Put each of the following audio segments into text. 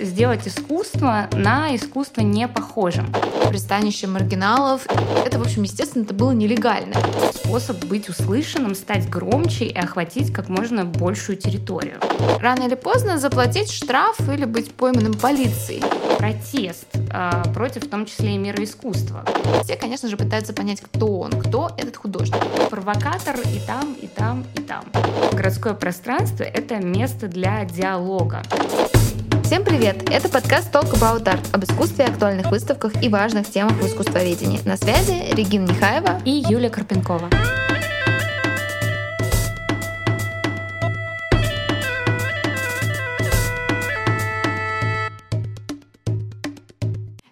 сделать искусство на искусство не похожим. Пристанище маргиналов. Это, в общем, естественно, это было нелегально. Способ быть услышанным, стать громче и охватить как можно большую территорию. Рано или поздно заплатить штраф или быть пойманным полицией. Протест э, против, в том числе, и мира искусства. Все, конечно же, пытаются понять, кто он, кто этот художник. Провокатор и там, и там, и там. Городское пространство — это место для диалога. Всем привет! Это подкаст Talk About Art об искусстве, актуальных выставках и важных темах в искусствоведении. На связи Регина Нехаева и Юлия Карпенкова.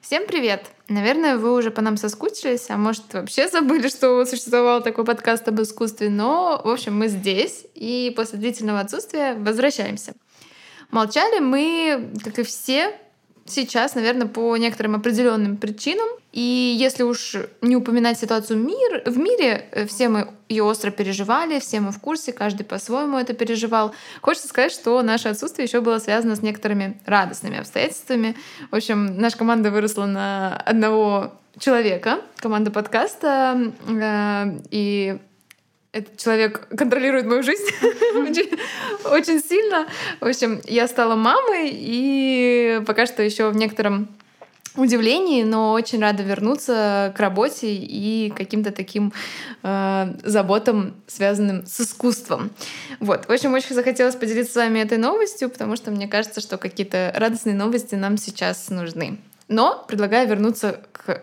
Всем привет! Наверное, вы уже по нам соскучились, а может вообще забыли, что существовал такой подкаст об искусстве, но, в общем, мы здесь, и после длительного отсутствия возвращаемся. Молчали мы, как и все, сейчас, наверное, по некоторым определенным причинам. И если уж не упоминать ситуацию мир, в мире, э, все мы ее остро переживали, все мы в курсе, каждый по-своему это переживал. Хочется сказать, что наше отсутствие еще было связано с некоторыми радостными обстоятельствами. В общем, наша команда выросла на одного человека, команда подкаста, э, и этот человек контролирует мою жизнь очень, сильно. В общем, я стала мамой, и пока что еще в некотором удивлении, но очень рада вернуться к работе и каким-то таким э, заботам, связанным с искусством. Вот. В общем, очень захотелось поделиться с вами этой новостью, потому что мне кажется, что какие-то радостные новости нам сейчас нужны. Но предлагаю вернуться к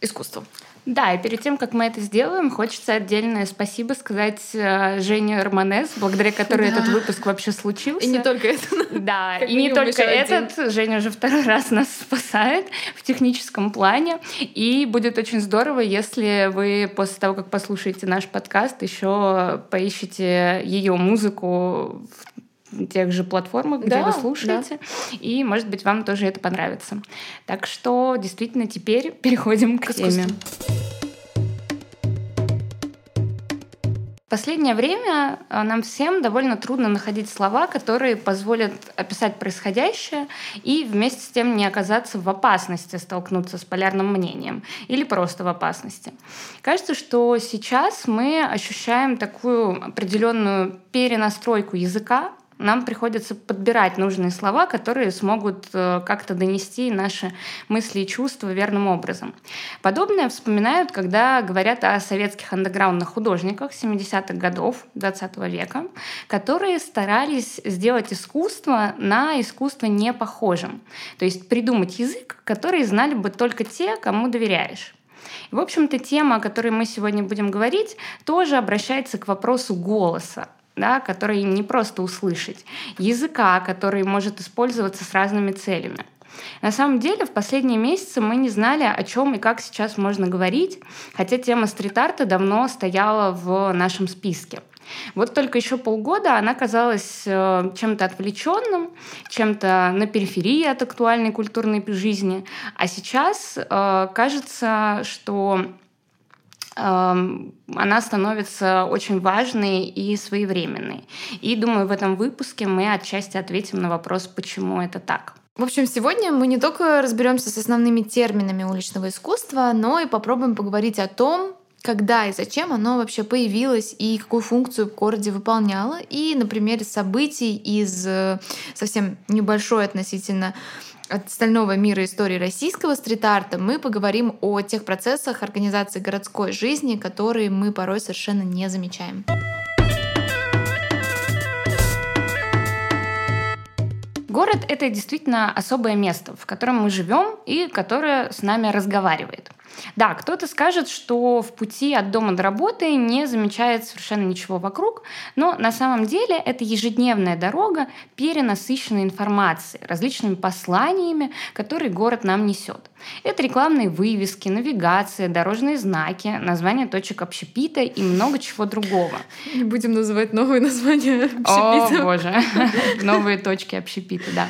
искусству. Да, и перед тем, как мы это сделаем, хочется отдельное спасибо сказать э, Жене Романес, благодаря которой да. этот выпуск вообще случился. И не только это. Да, и не только этот. Женя уже второй раз нас спасает в техническом плане. И будет очень здорово, если вы после того, как послушаете наш подкаст, еще поищите ее музыку в тех же платформах, где да, вы слушаете. Да. И, может быть, вам тоже это понравится. Так что, действительно, теперь переходим к, к теме. В последнее время а, нам всем довольно трудно находить слова, которые позволят описать происходящее и вместе с тем не оказаться в опасности столкнуться с полярным мнением или просто в опасности. Кажется, что сейчас мы ощущаем такую определенную перенастройку языка, нам приходится подбирать нужные слова, которые смогут э, как-то донести наши мысли и чувства верным образом. Подобное вспоминают, когда говорят о советских андеграундных художниках 70-х годов 20 века, которые старались сделать искусство на искусство не похожим. То есть придумать язык, который знали бы только те, кому доверяешь. В общем-то, тема, о которой мы сегодня будем говорить, тоже обращается к вопросу голоса да, который не просто услышать, языка, который может использоваться с разными целями. На самом деле, в последние месяцы мы не знали, о чем и как сейчас можно говорить, хотя тема стрит-арта давно стояла в нашем списке. Вот только еще полгода она казалась э, чем-то отвлеченным, чем-то на периферии от актуальной культурной жизни. А сейчас э, кажется, что она становится очень важной и своевременной. И думаю, в этом выпуске мы отчасти ответим на вопрос, почему это так. В общем, сегодня мы не только разберемся с основными терминами уличного искусства, но и попробуем поговорить о том, когда и зачем оно вообще появилось и какую функцию в городе выполняло. И на примере событий из э, совсем небольшой относительно от остального мира истории российского стрит-арта мы поговорим о тех процессах организации городской жизни, которые мы порой совершенно не замечаем. Город — это действительно особое место, в котором мы живем и которое с нами разговаривает. Да, кто-то скажет, что в пути от дома до работы не замечает совершенно ничего вокруг, но на самом деле это ежедневная дорога, перенасыщенная информацией, различными посланиями, которые город нам несет. Это рекламные вывески, навигация, дорожные знаки, названия точек общепита и много чего другого. Не будем называть новые названия общепита. О, боже. Новые точки общепита, да.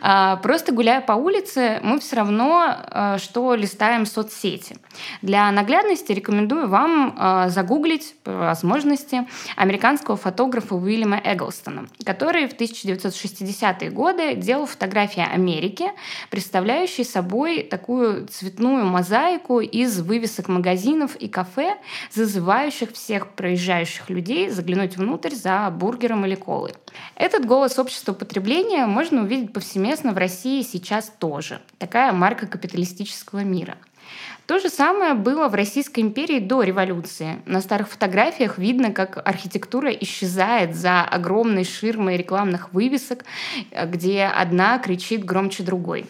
А, просто гуляя по улице, мы все равно а, что листаем соцсети свете. Для наглядности рекомендую вам э, загуглить возможности американского фотографа Уильяма Эглстона, который в 1960-е годы делал фотографии Америки, представляющие собой такую цветную мозаику из вывесок магазинов и кафе, зазывающих всех проезжающих людей заглянуть внутрь за бургером или колой. Этот голос общества потребления можно увидеть повсеместно в России сейчас тоже. Такая марка капиталистического мира. То же самое было в Российской империи до революции. На старых фотографиях видно, как архитектура исчезает за огромной ширмой рекламных вывесок, где одна кричит громче другой.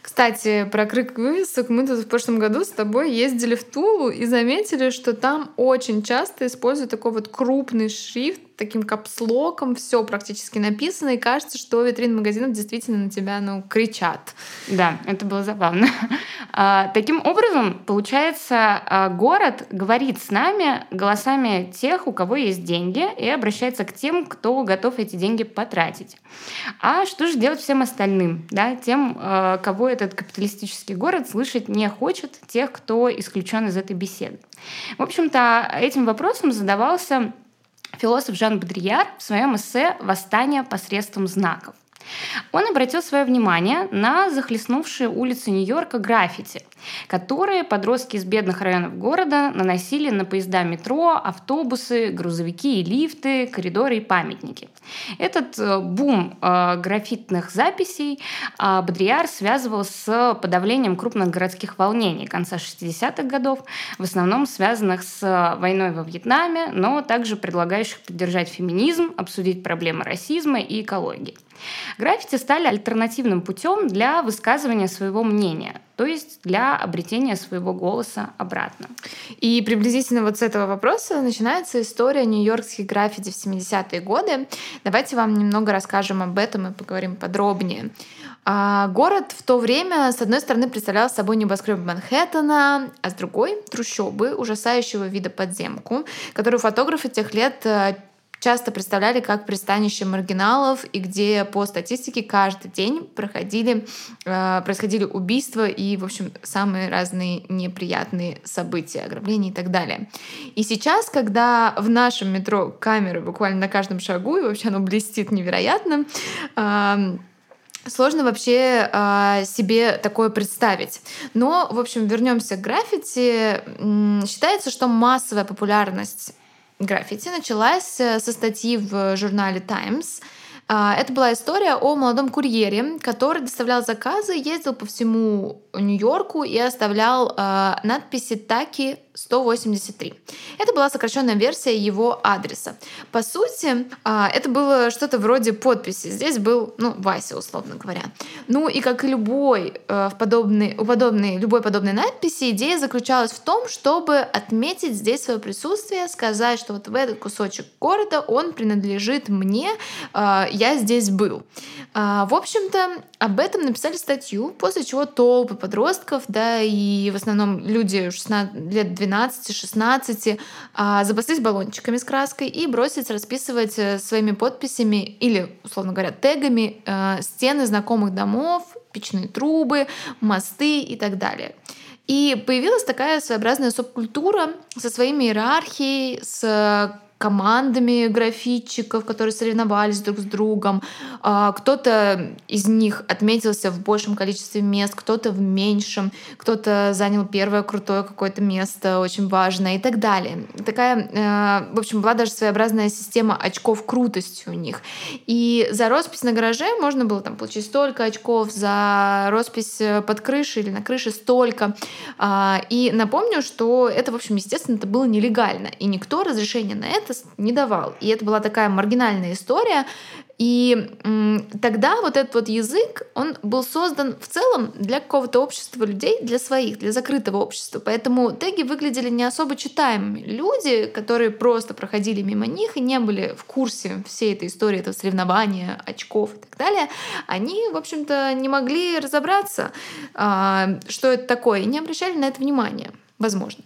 Кстати, про крик вывесок мы тут в прошлом году с тобой ездили в Тулу и заметили, что там очень часто используют такой вот крупный шрифт, таким капслоком все практически написано, и кажется, что витрины магазинов действительно на тебя ну, кричат. Да, это было забавно. А, таким образом, получается, а, город говорит с нами голосами тех, у кого есть деньги, и обращается к тем, кто готов эти деньги потратить. А что же делать всем остальным, да, тем, а, кого этот капиталистический город слышать не хочет, тех, кто исключен из этой беседы? В общем-то, этим вопросом задавался философ Жан Бодрияр в своем эссе «Восстание посредством знаков». Он обратил свое внимание на захлестнувшие улицы Нью-Йорка граффити, которые подростки из бедных районов города наносили на поезда метро, автобусы, грузовики и лифты, коридоры и памятники. Этот э, бум э, граффитных записей э, Бодриар связывал с подавлением крупных городских волнений конца 60-х годов, в основном связанных с войной во Вьетнаме, но также предлагающих поддержать феминизм, обсудить проблемы расизма и экологии. Граффити стали альтернативным путем для высказывания своего мнения, то есть для обретения своего голоса обратно. И приблизительно вот с этого вопроса начинается история нью-йоркских граффити в 70-е годы. Давайте вам немного расскажем об этом и поговорим подробнее. А город в то время, с одной стороны, представлял собой небоскреб Манхэттена, а с другой — трущобы ужасающего вида подземку, которую фотографы тех лет э, часто представляли как пристанище маргиналов и где по статистике каждый день проходили, э, происходили убийства и, в общем, самые разные неприятные события, ограбления и так далее. И сейчас, когда в нашем метро камеры буквально на каждом шагу, и вообще оно блестит невероятно, э, Сложно вообще э, себе такое представить. Но, в общем, вернемся к граффити. Считается, что массовая популярность граффити началась э, со статьи в журнале Times. А, это была история о молодом курьере, который доставлял заказы, ездил по всему Нью-Йорку и оставлял э, надписи «Таки 183». Это была сокращенная версия его адреса. По сути, э, это было что-то вроде подписи. Здесь был, ну, Вася, условно говоря. Ну и как и любой, э, в подобной, у подобной, любой подобной надписи, идея заключалась в том, чтобы отметить здесь свое присутствие, сказать, что вот в этот кусочек города он принадлежит мне, э, я здесь был. Э, в общем-то, об этом написали статью, после чего толпы подростков, да, и в основном люди 16, лет 12-16 а, запаслись баллончиками с краской и бросились расписывать э, своими подписями или, условно говоря, тегами а, стены знакомых домов, печные трубы, мосты и так далее. И появилась такая своеобразная субкультура со своими иерархией, с командами графитчиков, которые соревновались друг с другом. А, кто-то из них отметился в большем количестве мест, кто-то в меньшем, кто-то занял первое крутое какое-то место, очень важное и так далее. Такая, э, в общем, была даже своеобразная система очков крутости у них. И за роспись на гараже можно было там получить столько очков, за роспись э, под крышей или на крыше столько. А, и напомню, что это, в общем, естественно, это было нелегально, и никто разрешения на это это не давал. И это была такая маргинальная история. И тогда вот этот вот язык, он был создан в целом для какого-то общества людей, для своих, для закрытого общества. Поэтому теги выглядели не особо читаемыми. Люди, которые просто проходили мимо них и не были в курсе всей этой истории, этого соревнования, очков и так далее, они, в общем-то, не могли разобраться, а, что это такое, и не обращали на это внимания, возможно.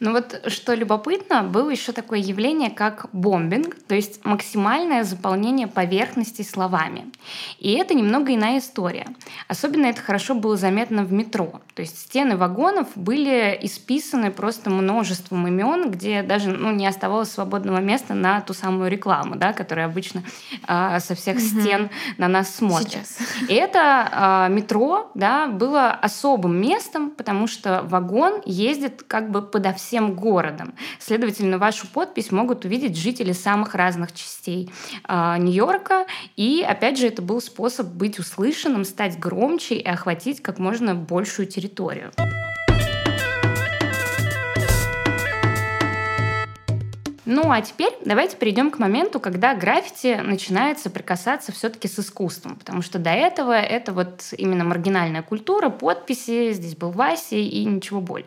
Ну вот что любопытно, было еще такое явление, как бомбинг, то есть максимальное заполнение поверхностей словами. И это немного иная история. Особенно это хорошо было заметно в метро. То есть стены вагонов были исписаны просто множеством имен, где даже ну, не оставалось свободного места на ту самую рекламу, да, которая обычно э, со всех угу. стен на нас смотрит. Сейчас. И это э, метро да, было особым местом, потому что вагон ездит как бы подо всем городом. Следовательно, вашу подпись могут увидеть жители самых разных частей э, Нью-Йорка. И, опять же, это был способ быть услышанным, стать громче и охватить как можно большую территорию. Ну а теперь давайте перейдем к моменту, когда граффити начинает соприкасаться все-таки с искусством, потому что до этого это вот именно маргинальная культура, подписи, здесь был Вася и ничего более.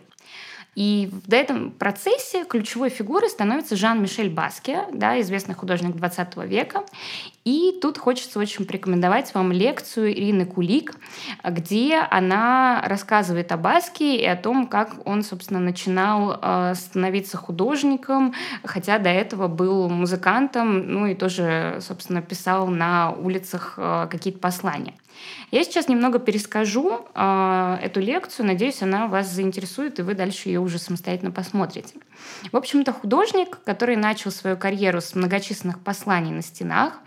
И в этом процессе ключевой фигурой становится Жан-Мишель Баске, да, известный художник 20 века. И тут хочется очень порекомендовать вам лекцию Ирины Кулик, где она рассказывает о Баске и о том, как он, собственно, начинал э, становиться художником, хотя до этого был музыкантом, ну и тоже, собственно, писал на улицах э, какие-то послания. Я сейчас немного перескажу э, эту лекцию. Надеюсь, она вас заинтересует, и вы дальше ее уже самостоятельно посмотрите. В общем-то, художник, который начал свою карьеру с многочисленных посланий на стенах,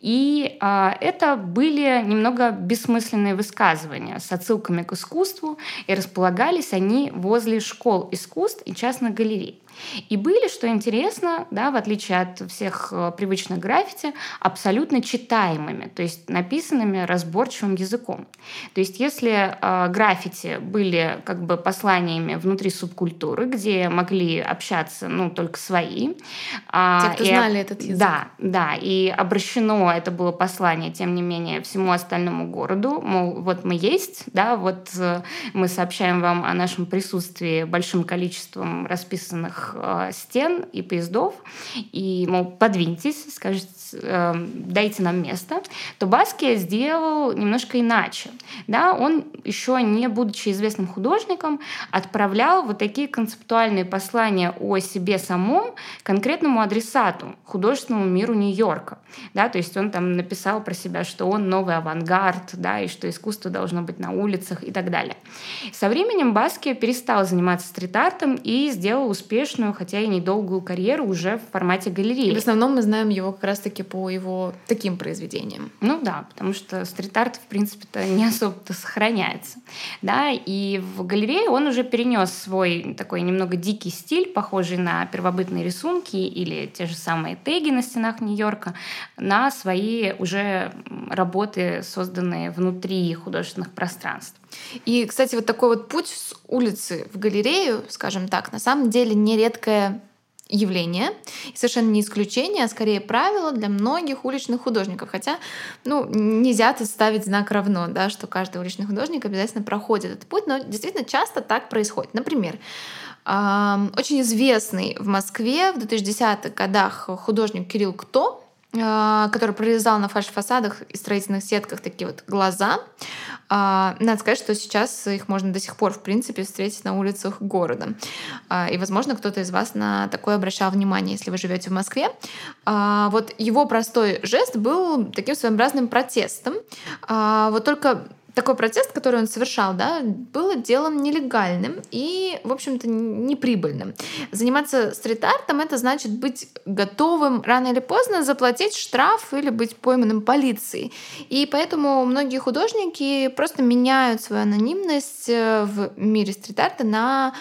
и э, это были немного бессмысленные высказывания с отсылками к искусству, и располагались они возле школ искусств и частных галерей. И были, что интересно, да, в отличие от всех э, привычных граффити, абсолютно читаемыми, то есть написанными разборчивым языком. То есть если э, граффити были как бы посланиями внутри субкультуры, где могли общаться ну, только свои. А, Те, кто и, знали этот язык. Да, да, и обращено это было послание, тем не менее, всему остальному городу, мол, вот мы есть, да, вот э, мы сообщаем вам о нашем присутствии большим количеством расписанных э, стен и поездов, и, мол, подвиньтесь, скажите, э, дайте нам место, то Баски сделал немножко иначе. Да? Он, еще не будучи известным художником, отправлял вот такие концептуальные послания о себе самом конкретному адресату, художественному миру Нью-Йорка. Да? То есть он там написал про себя, что он новый авангард, да, и что искусство должно быть на улицах и так далее. Со временем Баски перестал заниматься стрит-артом и сделал успешную, хотя и недолгую карьеру уже в формате галереи. И в основном мы знаем его как раз-таки по его таким произведениям. Ну да, потому что стрит-арт, в принципе-то, не особо-то сохраняется. Да, и в галерее он уже перенес свой такой немного дикий стиль, похожий на первобытные рисунки или те же самые теги на стенах Нью-Йорка, на свои уже работы, созданные внутри художественных пространств. И, кстати, вот такой вот путь с улицы в галерею, скажем так, на самом деле нередкое явление, совершенно не исключение, а скорее правило для многих уличных художников. Хотя, ну, нельзя тут ставить знак равно, да, что каждый уличный художник обязательно проходит этот путь, но действительно часто так происходит. Например, очень известный в Москве в 2010-х годах художник Кирилл Кто, который прорезал на фальш-фасадах и строительных сетках такие вот глаза. А, надо сказать, что сейчас их можно до сих пор, в принципе, встретить на улицах города. А, и, возможно, кто-то из вас на такое обращал внимание, если вы живете в Москве. Вот его простой жест был таким своеобразным протестом. Вот только такой протест, который он совершал, да, было делом нелегальным и, в общем-то, неприбыльным. Заниматься стрит-артом — это значит быть готовым рано или поздно заплатить штраф или быть пойманным полицией. И поэтому многие художники просто меняют свою анонимность э, в мире стрит-арта на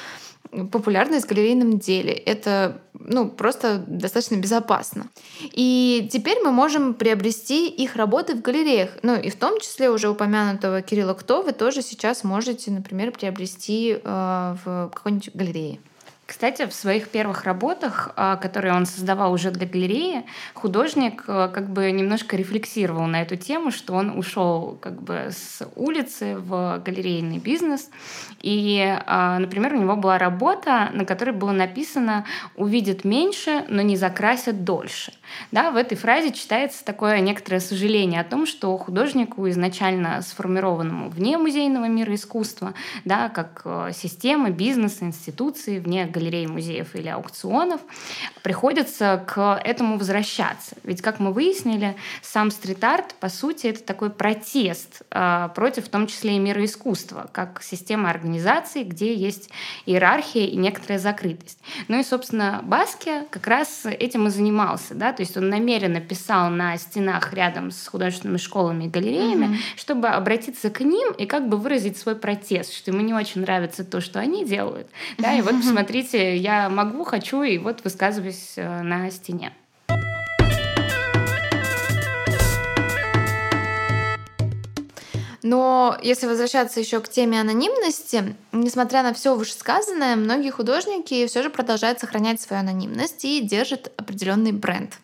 популярность в галерейном деле. Это ну, просто достаточно безопасно. И теперь мы можем приобрести их работы в галереях. Ну, и в том числе уже упомянутого Кирилла Кто вы тоже сейчас можете, например, приобрести э, в какой-нибудь галерее. Кстати, в своих первых работах, а, которые он создавал уже для галереи, художник а, как бы немножко рефлексировал на эту тему, что он ушел как бы с улицы в галерейный бизнес. И, а, например, у него была работа, на которой было написано «увидят меньше, но не закрасят дольше». Да, в этой фразе читается такое некоторое сожаление о том, что художнику, изначально сформированному вне музейного мира искусства, да, как системы, бизнеса, институции, вне галерей, музеев или аукционов, приходится к этому возвращаться. Ведь, как мы выяснили, сам стрит-арт, по сути, это такой протест э, против в том числе и мира искусства, как система организации, где есть иерархия и некоторая закрытость. Ну и, собственно, Баски как раз этим и занимался. Да? То есть он намеренно писал на стенах рядом с художественными школами и галереями, mm-hmm. чтобы обратиться к ним и как бы выразить свой протест, что ему не очень нравится то, что они делают. Да? И вот, посмотрите, я могу, хочу, и вот высказываюсь э, на стене. Но если возвращаться еще к теме анонимности, несмотря на все вышесказанное, многие художники все же продолжают сохранять свою анонимность и держат определенный бренд.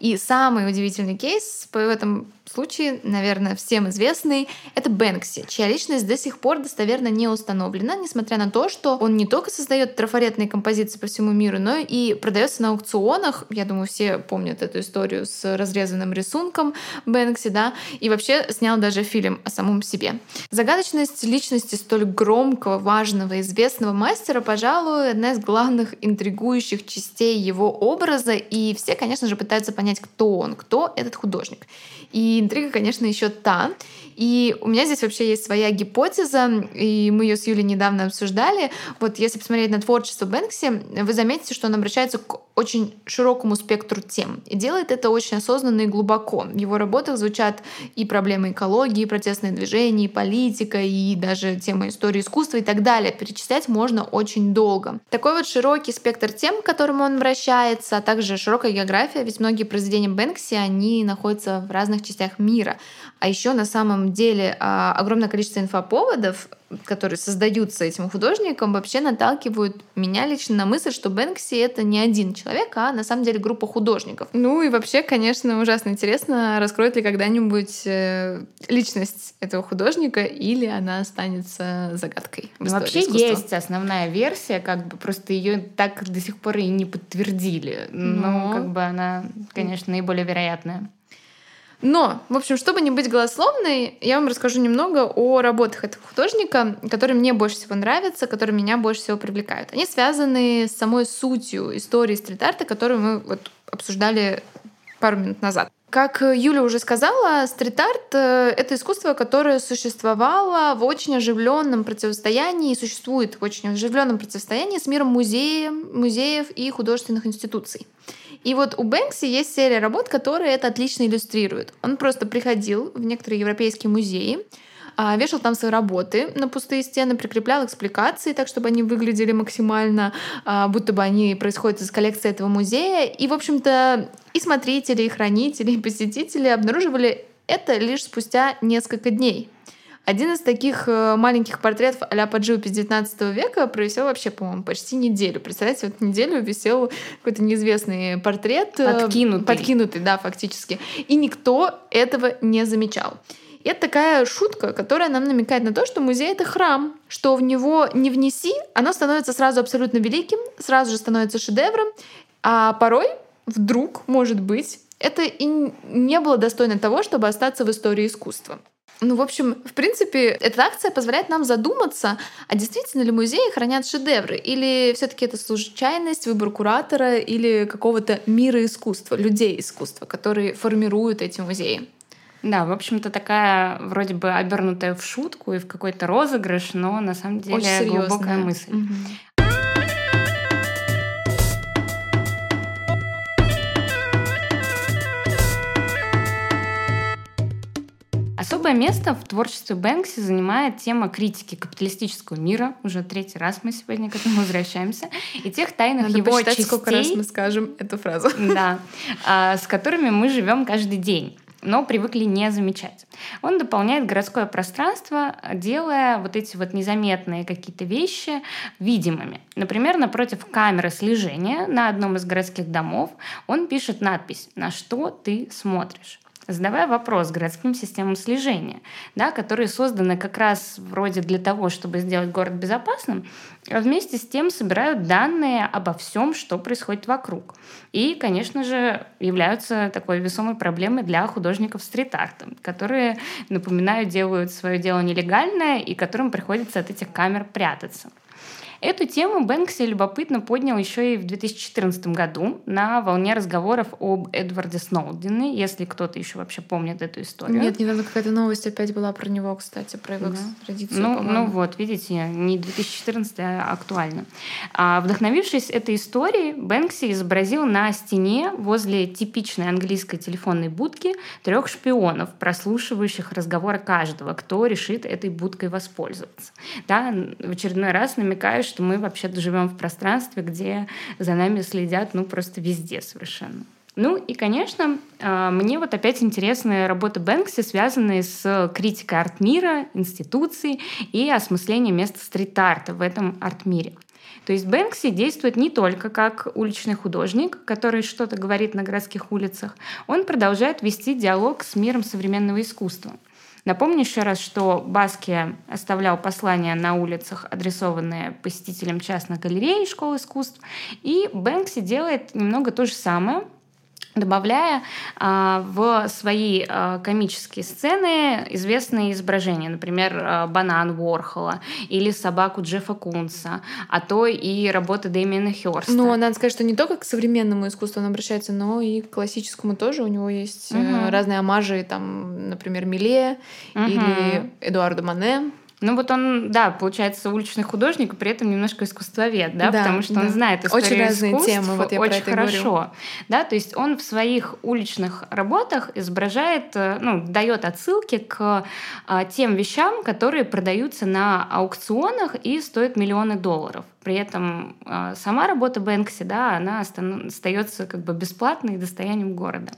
И самый удивительный кейс в этом случае, наверное, всем известный, это Бэнкси, чья личность до сих пор достоверно не установлена, несмотря на то, что он не только создает трафаретные композиции по всему миру, но и продается на аукционах. Я думаю, все помнят эту историю с разрезанным рисунком Бэнкси, да, и вообще снял даже фильм о самом себе. Загадочность личности столь громкого, важного, известного мастера, пожалуй, одна из главных интригующих частей его образа, и все, конечно же, пытаются понять, кто он, кто этот художник. И интрига, конечно, еще та. И у меня здесь вообще есть своя гипотеза, и мы ее с Юлей недавно обсуждали. Вот если посмотреть на творчество Бэнкси, вы заметите, что он обращается к очень широкому спектру тем. И делает это очень осознанно и глубоко. В его работах звучат и проблемы экологии, и протестные движения, и политика, и даже тема истории искусства и так далее. Перечислять можно очень долго. Такой вот широкий спектр тем, к которым он обращается, а также широкая география, ведь многие произведения Бэнкси, они находятся в разных частях мира. А еще на самом деле а, огромное количество инфоповодов, которые создаются этим художником, вообще наталкивают меня лично на мысль, что Бэнкси — это не один человек, а на самом деле группа художников. Ну и вообще, конечно, ужасно интересно, раскроет ли когда-нибудь э, личность этого художника или она останется загадкой. Ну, вообще искусства. есть основная версия, как бы просто ее так до сих пор и не подтвердили. Но, Но как бы она, конечно, наиболее вероятная. Но, в общем, чтобы не быть голословной, я вам расскажу немного о работах этого художника, которые мне больше всего нравятся, которые меня больше всего привлекают. Они связаны с самой сутью истории стрит-арта, которую мы вот обсуждали пару минут назад. Как Юля уже сказала, стрит-арт э, — это искусство, которое существовало в очень оживленном противостоянии и существует в очень оживленном противостоянии с миром музеев, музеев и художественных институций. И вот у Бэнкси есть серия работ, которые это отлично иллюстрируют. Он просто приходил в некоторые европейские музеи, а, вешал там свои работы на пустые стены, прикреплял экспликации так, чтобы они выглядели максимально, а, будто бы они происходят из коллекции этого музея. И, в общем-то, и смотрители, и хранители, и посетители обнаруживали это лишь спустя несколько дней. Один из таких э, маленьких портретов а-ля под живопись 19 века провисел вообще, по-моему, почти неделю. Представляете, вот неделю висел какой-то неизвестный портрет. Э, подкинутый. Подкинутый, да, фактически. И никто этого не замечал. И это такая шутка, которая нам намекает на то, что музей — это храм, что в него не внеси, оно становится сразу абсолютно великим, сразу же становится шедевром, а порой вдруг, может быть, это и не было достойно того, чтобы остаться в истории искусства. Ну, в общем, в принципе, эта акция позволяет нам задуматься, а действительно ли музеи хранят шедевры? Или все таки это случайность, выбор куратора или какого-то мира искусства, людей искусства, которые формируют эти музеи? Да, в общем-то, такая вроде бы обернутая в шутку и в какой-то розыгрыш, но на самом деле Очень глубокая мысль. Угу. Особое место в творчестве Бэнкси занимает тема критики капиталистического мира. Уже третий раз мы сегодня к этому возвращаемся. И тех тайных Надо его частей... сколько раз мы скажем эту фразу. Да. А, с которыми мы живем каждый день но привыкли не замечать. Он дополняет городское пространство, делая вот эти вот незаметные какие-то вещи видимыми. Например, напротив камеры слежения на одном из городских домов он пишет надпись «На что ты смотришь?». Задавая вопрос городским системам слежения, да, которые созданы как раз вроде для того, чтобы сделать город безопасным, а вместе с тем собирают данные обо всем, что происходит вокруг. И, конечно же, являются такой весомой проблемой для художников стрит-арта, которые, напоминаю, делают свое дело нелегальное и которым приходится от этих камер прятаться. Эту тему Бэнкси любопытно поднял еще и в 2014 году на волне разговоров об Эдварде Сноудене, если кто-то еще вообще помнит эту историю. Нет, недавно какая-то новость опять была про него, кстати, про его да. экстрадицию. Ну, ну вот, видите, не 2014, а актуально. А, вдохновившись этой историей, Бэнкси изобразил на стене возле типичной английской телефонной будки трех шпионов, прослушивающих разговоры каждого, кто решит этой будкой воспользоваться. Да, в очередной раз намекаю, что мы вообще-то живем в пространстве, где за нами следят, ну, просто везде совершенно. Ну и, конечно, а, мне вот опять интересны работы Бэнкси, связанные с критикой арт-мира, институций и осмыслением места стрит-арта в этом арт-мире. То есть Бэнкси действует не только как уличный художник, который что-то говорит на городских улицах, он продолжает вести диалог с миром современного искусства – Напомню еще раз, что Баски оставлял послания на улицах, адресованные посетителям частных галерей и школ искусств, и Бэнкси делает немного то же самое, добавляя а, в свои а, комические сцены известные изображения, например, а, банан Уорхола или собаку Джеффа Кунса, а то и работы Дэмиена Хёрста. Ну, надо сказать, что не только к современному искусству он обращается, но и к классическому тоже. У него есть угу. разные амажи, там, например, Миле угу. или Эдуарда Мане. Ну вот он, да, получается уличный художник, при этом немножко искусствовед, да, да потому что да. он знает историю очень разные темы, вот я очень про это хорошо, говорю. да, то есть он в своих уличных работах изображает, э, ну, дает отсылки к а, тем вещам, которые продаются на аукционах и стоят миллионы долларов. При этом а, сама работа Бэнкси, да, она остается как бы бесплатной достоянием города.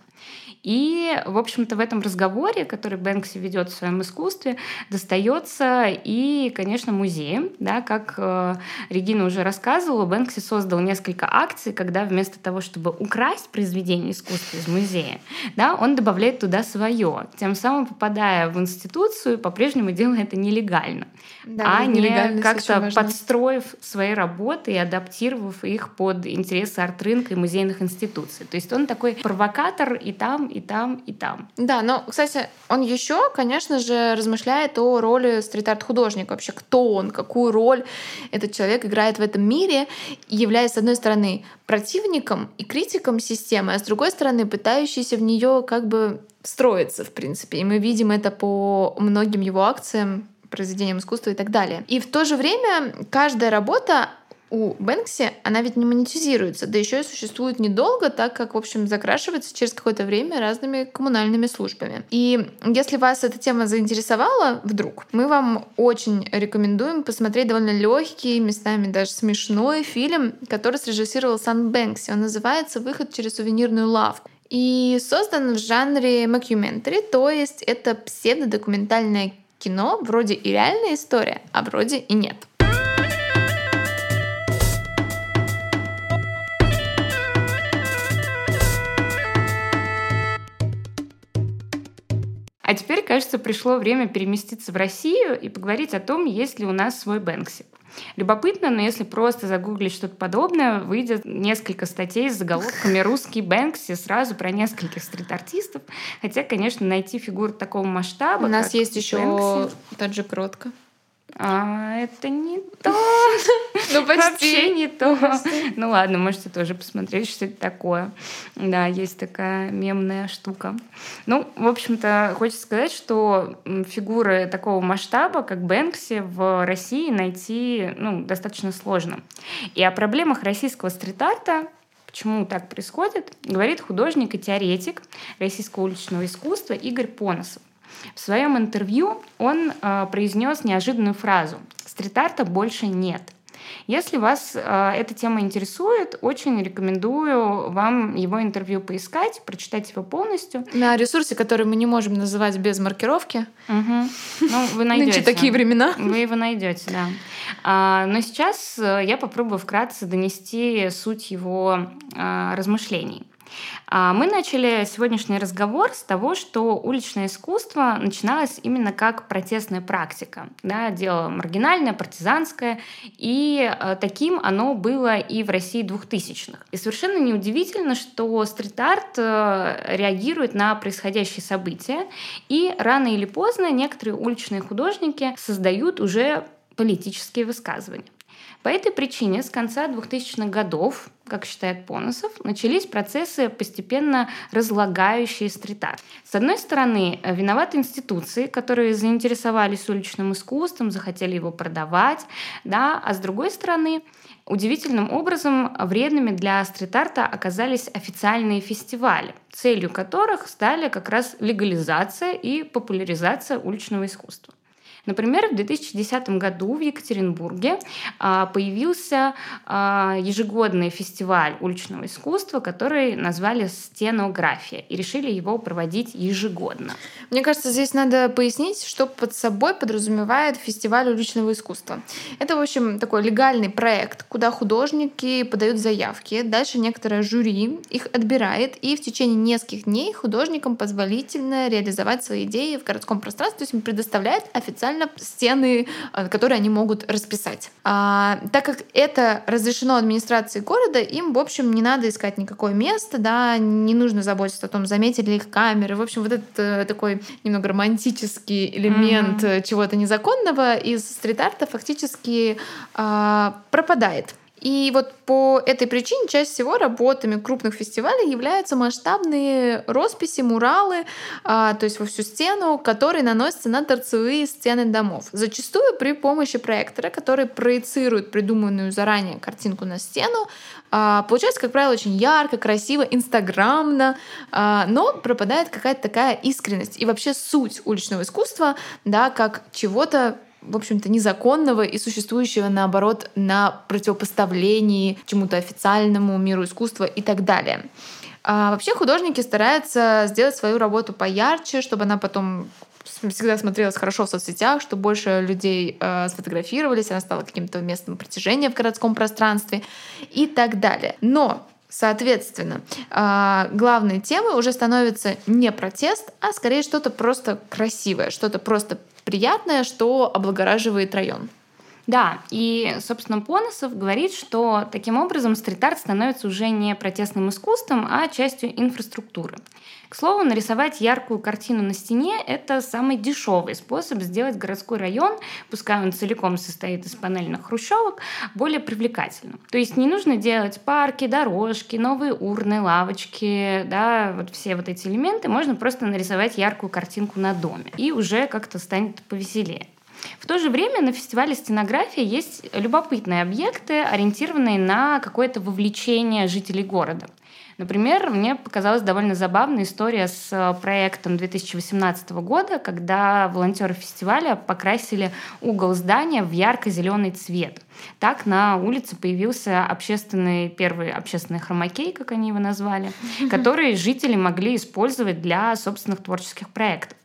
И, в общем-то, в этом разговоре, который Бэнкси ведет в своем искусстве, достается и, конечно, музеям. Да, как э, Регина уже рассказывала, Бэнкси создал несколько акций, когда вместо того, чтобы украсть произведение искусства из музея, да, он добавляет туда свое, тем самым попадая в институцию, по-прежнему делая это нелегально, да, а не как-то подстроив свои работы и адаптировав их под интересы арт-рынка и музейных институций. То есть он такой провокатор и там, и там, и там. Да, но, кстати, он еще, конечно же, размышляет о роли стрит-арт-художника. Вообще, кто он, какую роль этот человек играет в этом мире, являясь, с одной стороны, противником и критиком системы, а с другой стороны, пытающийся в нее как бы встроиться, в принципе. И мы видим это по многим его акциям, произведениям искусства и так далее. И в то же время каждая работа у Бэнкси, она ведь не монетизируется, да еще и существует недолго, так как, в общем, закрашивается через какое-то время разными коммунальными службами. И если вас эта тема заинтересовала вдруг, мы вам очень рекомендуем посмотреть довольно легкий, местами даже смешной фильм, который срежиссировал Сан Бэнкси. Он называется «Выход через сувенирную лавку». И создан в жанре мокьюментари, то есть это псевдодокументальное кино, вроде и реальная история, а вроде и нет. Кажется, пришло время переместиться в Россию и поговорить о том, есть ли у нас свой Бэнкси. Любопытно, но если просто загуглить что-то подобное, выйдет несколько статей с заголовками «Русский Бэнкси» сразу про нескольких стрит-артистов. Хотя, конечно, найти фигуру такого масштаба... У нас есть еще Таджи Кротко. А, это не то. Ну, почти. Вообще не то. Ну ладно, можете тоже посмотреть, что это такое. Да, есть такая мемная штука. Ну, в общем-то, хочется сказать, что фигуры такого масштаба, как Бэнкси, в России найти ну, достаточно сложно. И о проблемах российского стрит-арта почему так происходит, говорит художник и теоретик российского уличного искусства Игорь Поносов. В своем интервью он э, произнес неожиданную фразу «Стрит-арта больше нет». Если вас э, эта тема интересует, очень рекомендую вам его интервью поискать, прочитать его полностью. На ресурсе, который мы не можем называть без маркировки. Угу. Ну, вы найдете. Нынче такие времена. Вы его найдете, да. А, но сейчас э, я попробую вкратце донести суть его а, размышлений. А, мы начали сегодняшний разговор с того, что уличное искусство начиналось именно как протестная практика. Да, дело маргинальное, партизанское, и э, таким оно было и в России 2000-х. И совершенно неудивительно, что стрит-арт э, реагирует на происходящие события, и рано или поздно некоторые уличные художники создают уже политические высказывания. По этой причине с конца 2000-х годов, как считает Поносов, начались процессы, постепенно разлагающие стрит-арт. С одной стороны, виноваты институции, которые заинтересовались уличным искусством, захотели его продавать, да, а с другой стороны, Удивительным образом вредными для стрит-арта оказались официальные фестивали, целью которых стали как раз легализация и популяризация уличного искусства. Например, в 2010 году в Екатеринбурге а, появился а, ежегодный фестиваль уличного искусства, который назвали «Стенография», и решили его проводить ежегодно. Мне кажется, здесь надо пояснить, что под собой подразумевает фестиваль уличного искусства. Это, в общем, такой легальный проект, куда художники подают заявки, дальше некоторое жюри их отбирает, и в течение нескольких дней художникам позволительно реализовать свои идеи в городском пространстве, то есть им предоставляет официально специально стены, э, которые они могут расписать. А, так как это разрешено администрацией города, им, в общем, не надо искать никакое место, да, не нужно заботиться о том, заметили их камеры. В общем, вот этот э, такой немного романтический элемент mm-hmm. чего-то незаконного из стрит-арта фактически э, пропадает. И вот по этой причине чаще всего работами крупных фестивалей являются масштабные росписи, муралы, а, то есть во всю стену, которые наносятся на торцевые стены домов. Зачастую при помощи проектора, который проецирует придуманную заранее картинку на стену, а, получается, как правило, очень ярко, красиво, инстаграмно, а, но пропадает какая-то такая искренность и вообще суть уличного искусства, да, как чего-то в общем-то, незаконного и существующего, наоборот, на противопоставлении чему-то официальному миру искусства и так далее. А вообще художники стараются сделать свою работу поярче, чтобы она потом всегда смотрелась хорошо в соцсетях, чтобы больше людей э, сфотографировались, она стала каким-то местом притяжения в городском пространстве и так далее. Но Соответственно, э, главной темой уже становится не протест, а скорее что-то просто красивое, что-то просто приятное, что облагораживает район. Да, и, собственно, Поносов говорит, что таким образом стрит-арт становится уже не протестным искусством, а частью инфраструктуры. Слову, нарисовать яркую картину на стене – это самый дешевый способ сделать городской район, пускай он целиком состоит из панельных хрущевок, более привлекательным. То есть не нужно делать парки, дорожки, новые урны, лавочки, да, вот все вот эти элементы. Можно просто нарисовать яркую картинку на доме, и уже как-то станет повеселее. В то же время на фестивале стенографии есть любопытные объекты, ориентированные на какое-то вовлечение жителей города. Например, мне показалась довольно забавная история с э, проектом 2018 года, когда волонтеры фестиваля покрасили угол здания в ярко-зеленый цвет. Так на улице появился общественный, первый общественный хромакей, как они его назвали, который жители могли использовать для собственных творческих проектов.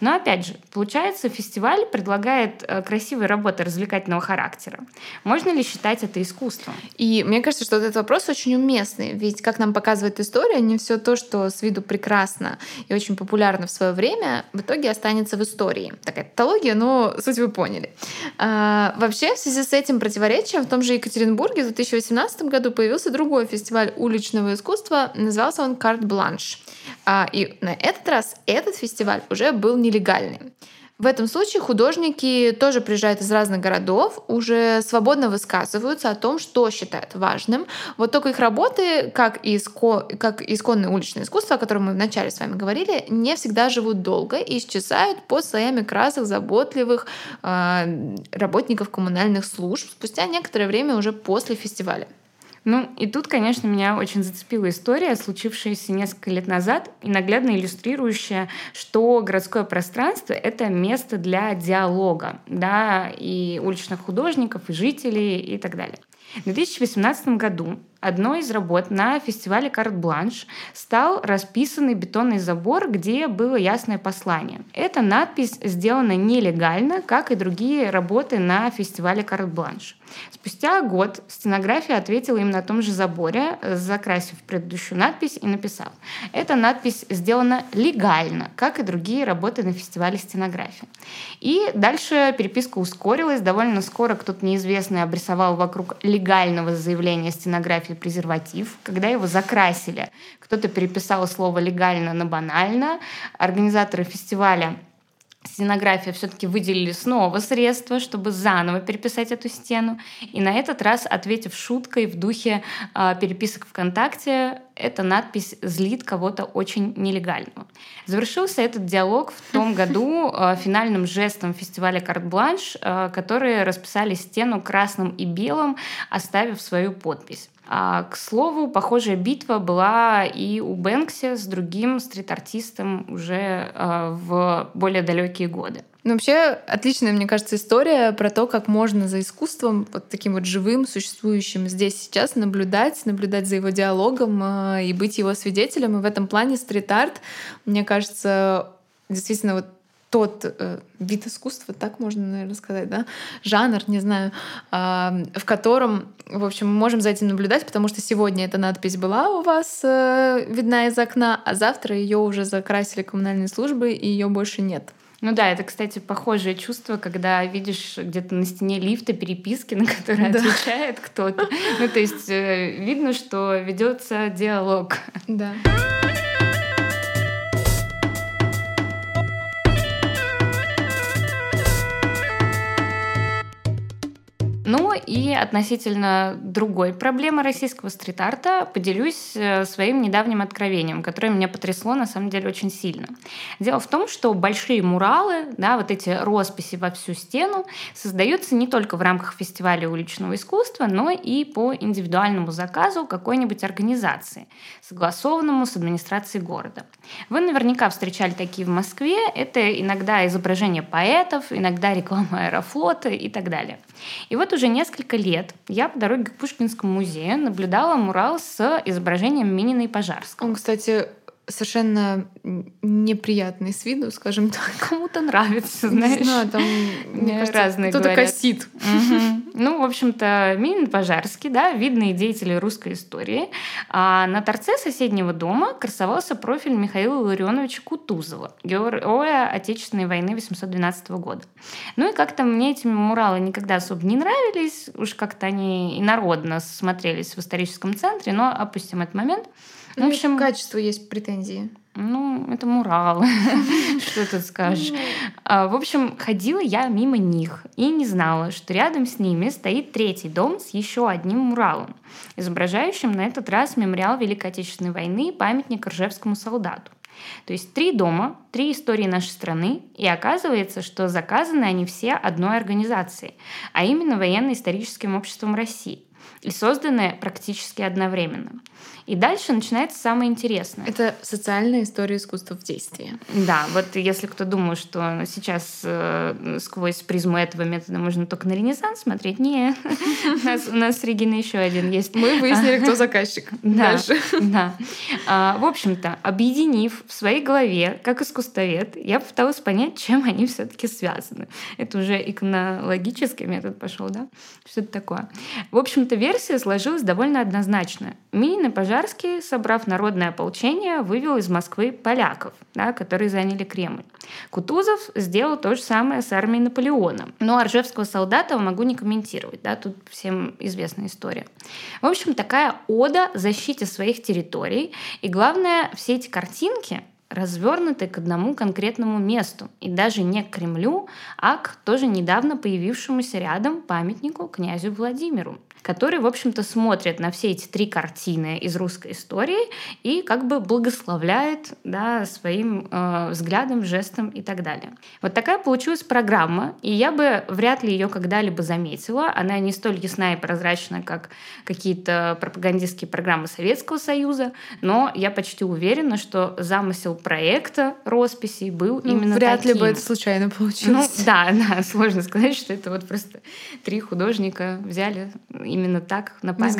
Но опять же, получается, фестиваль предлагает э, красивые работы развлекательного характера. Можно ли считать это искусством? И мне кажется, что этот вопрос очень уместный. Ведь, как нам показывает история, не все то, что с виду прекрасно и очень популярно в свое время, в итоге останется в истории. Такая тавтология, но суть вы поняли. А, вообще, в связи с этим противоречием, в том же Екатеринбурге в 2018 году появился другой фестиваль уличного искусства. Назывался он «Карт Бланш». А, и на этот раз этот фестиваль уже был нелегальный. В этом случае художники тоже приезжают из разных городов, уже свободно высказываются о том, что считают важным. Вот только их работы, как, иско, как исконное уличное искусство, о котором мы вначале с вами говорили, не всегда живут долго и исчезают под слоями красок заботливых э, работников коммунальных служб спустя некоторое время уже после фестиваля. Ну, и тут, конечно, меня очень зацепила история, случившаяся несколько лет назад и наглядно иллюстрирующая, что городское пространство — это место для диалога, да, и уличных художников, и жителей, и так далее. В 2018 году одной из работ на фестивале «Карт-бланш» стал расписанный бетонный забор, где было ясное послание. Эта надпись сделана нелегально, как и другие работы на фестивале «Карт-бланш». Спустя год стенография ответила им на том же заборе, закрасив предыдущую надпись и написав «Эта надпись сделана легально, как и другие работы на фестивале стенографии». И дальше переписка ускорилась. Довольно скоро кто-то неизвестный обрисовал вокруг легального заявления стенографии презерватив. Когда его закрасили, кто-то переписал слово «легально» на «банально». Организаторы фестиваля Стенография все-таки выделили снова средства, чтобы заново переписать эту стену. И на этот раз, ответив шуткой в духе э, переписок ВКонтакте, эта надпись злит кого-то очень нелегального. Завершился этот диалог в том году э, финальным жестом фестиваля «Карт-бланш», э, которые расписали стену красным и белым, оставив свою подпись. А, к слову, похожая битва была и у Бэнкси с другим стрит-артистом уже а, в более далекие годы. Ну, вообще, отличная, мне кажется, история про то, как можно за искусством, вот таким вот живым, существующим здесь сейчас, наблюдать, наблюдать за его диалогом э, и быть его свидетелем. И в этом плане стрит-арт, мне кажется, действительно вот тот э, вид искусства, так можно, наверное, сказать, да, жанр, не знаю, э, в котором, в общем, мы можем за этим наблюдать, потому что сегодня эта надпись была у вас э, видна из окна, а завтра ее уже закрасили коммунальные службы, и ее больше нет. Ну да, это, кстати, похожее чувство, когда видишь где-то на стене лифта переписки, на которые да. отвечает кто-то. Ну, то есть э, видно, что ведется диалог. Да. Ну и относительно другой проблемы российского стрит-арта поделюсь э, своим недавним откровением, которое меня потрясло на самом деле очень сильно. Дело в том, что большие муралы, да, вот эти росписи во всю стену, создаются не только в рамках фестиваля уличного искусства, но и по индивидуальному заказу какой-нибудь организации, согласованному с администрацией города. Вы наверняка встречали такие в Москве. Это иногда изображения поэтов, иногда реклама аэрофлота и так далее. И вот уже несколько лет я по дороге к Пушкинскому музею наблюдала мурал с изображением Минина и Пожарского. Он, кстати, совершенно неприятный с виду, скажем так. Кому-то нравится, знаешь. Не знаю, там мне разные Кто-то косит. Угу. Ну, в общем-то, Минин Пожарский, да, видные деятели русской истории. А на торце соседнего дома красовался профиль Михаила Ларионовича Кутузова, героя Отечественной войны 812 года. Ну и как-то мне эти муралы никогда особо не нравились, уж как-то они инородно смотрелись в историческом центре, но опустим этот момент. В общем, к качеству есть претензии. Ну, это мурал. Что тут скажешь? Ну. А, в общем, ходила я мимо них и не знала, что рядом с ними стоит третий дом с еще одним муралом, изображающим на этот раз мемориал Великой Отечественной войны и памятник Ржевскому солдату. То есть три дома, три истории нашей страны, и оказывается, что заказаны они все одной организацией, а именно Военно-историческим обществом России, и созданы практически одновременно. И дальше начинается самое интересное. Это социальная история искусства в действии. Да, вот если кто думает, что сейчас э, сквозь призму этого метода можно только на Ренессанс смотреть, не, у нас, с Региной еще один есть. Мы выяснили, кто заказчик. Да, да. А, в общем-то, объединив в своей голове, как искусствовед, я попыталась понять, чем они все-таки связаны. Это уже иконологический метод пошел, да? Что это такое? В общем-то, версия сложилась довольно однозначно. Минин и Пожарский, собрав народное ополчение, вывел из Москвы поляков, да, которые заняли Кремль. Кутузов сделал то же самое с армией Наполеона. Но Оржевского солдата могу не комментировать, да, тут всем известная история. В общем, такая ода защите своих территорий. И главное, все эти картинки развернуты к одному конкретному месту, и даже не к Кремлю, а к тоже недавно появившемуся рядом памятнику князю Владимиру который, в общем-то, смотрит на все эти три картины из русской истории и как бы благословляет да, своим э, взглядом, жестом и так далее. Вот такая получилась программа, и я бы вряд ли ее когда-либо заметила. Она не столь ясна и прозрачна, как какие-то пропагандистские программы Советского Союза, но я почти уверена, что замысел проекта росписей был ну, именно вряд таким. ли бы это случайно получилось. Ну, да, да, сложно сказать, что это вот просто три художника взяли именно так на памятник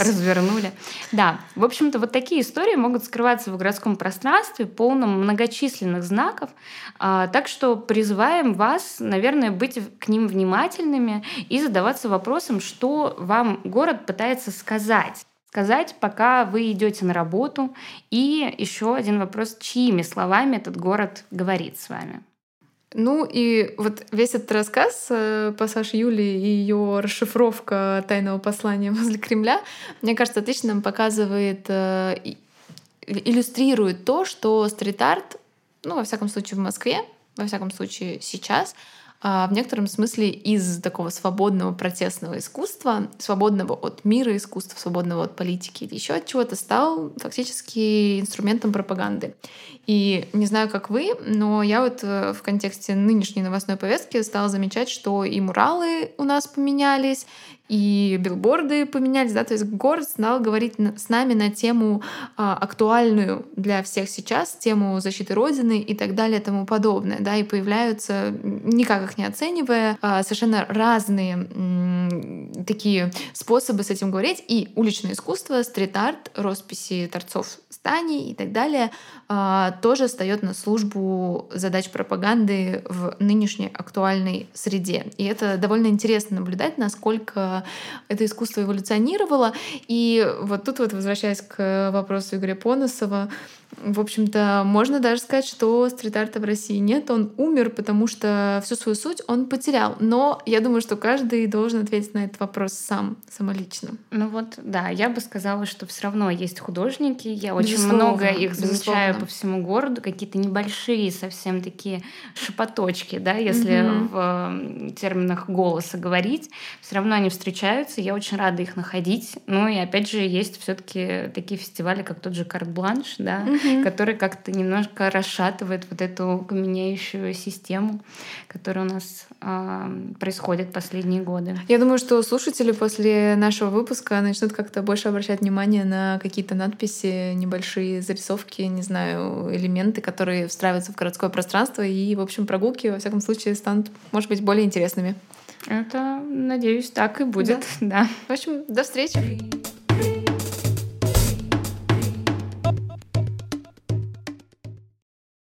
развернули. Да, в общем-то, вот такие истории могут скрываться в городском пространстве, полном многочисленных знаков. А, так что призываем вас, наверное, быть к ним внимательными и задаваться вопросом, что вам город пытается сказать сказать, пока вы идете на работу. И еще один вопрос, чьими словами этот город говорит с вами. Ну и вот весь этот рассказ, э, пассаж Юли и ее расшифровка тайного послания возле Кремля, мне кажется, отлично нам показывает, э, иллюстрирует то, что стрит-арт, ну, во всяком случае, в Москве, во всяком случае сейчас, в некотором смысле из такого свободного протестного искусства, свободного от мира искусства, свободного от политики или еще от чего-то, стал фактически инструментом пропаганды. И не знаю, как вы, но я вот э, в контексте нынешней новостной повестки стала замечать, что и муралы у нас поменялись, и билборды поменялись, да, то есть город стал говорить с нами на тему а, актуальную для всех сейчас, тему защиты Родины и так далее и тому подобное, да, и появляются, никак их не оценивая, а, совершенно разные м, такие способы с этим говорить, и уличное искусство, стрит-арт, росписи торцов зданий и так далее а, тоже встает на службу задач пропаганды в нынешней актуальной среде. И это довольно интересно наблюдать, насколько это искусство эволюционировало. И вот тут вот, возвращаясь к вопросу Игоря Поносова, в общем-то, можно даже сказать, что стрит-арта в России нет. Он умер, потому что всю свою суть он потерял. Но я думаю, что каждый должен ответить на этот вопрос сам, самолично. Ну вот, да, я бы сказала, что все равно есть художники. Я очень безусловно, много их замечаю безусловно. по всему городу. Какие-то небольшие совсем такие шепоточки, да, если mm-hmm. в терминах голоса говорить. Все равно они встречаются. Я очень рада их находить. Ну и опять же, есть все-таки такие фестивали, как тот же Карт-Бланш, да, mm-hmm угу. который как-то немножко расшатывает вот эту каменеющую систему, которая у нас э, происходит последние годы. Я думаю, что слушатели после нашего выпуска начнут как-то больше обращать внимание на какие-то надписи, небольшие зарисовки, не знаю, элементы, которые встраиваются в городское пространство, и, в общем, прогулки, во всяком случае, станут, может быть, более интересными. Это, надеюсь, так и будет, да. да. В общем, до встречи.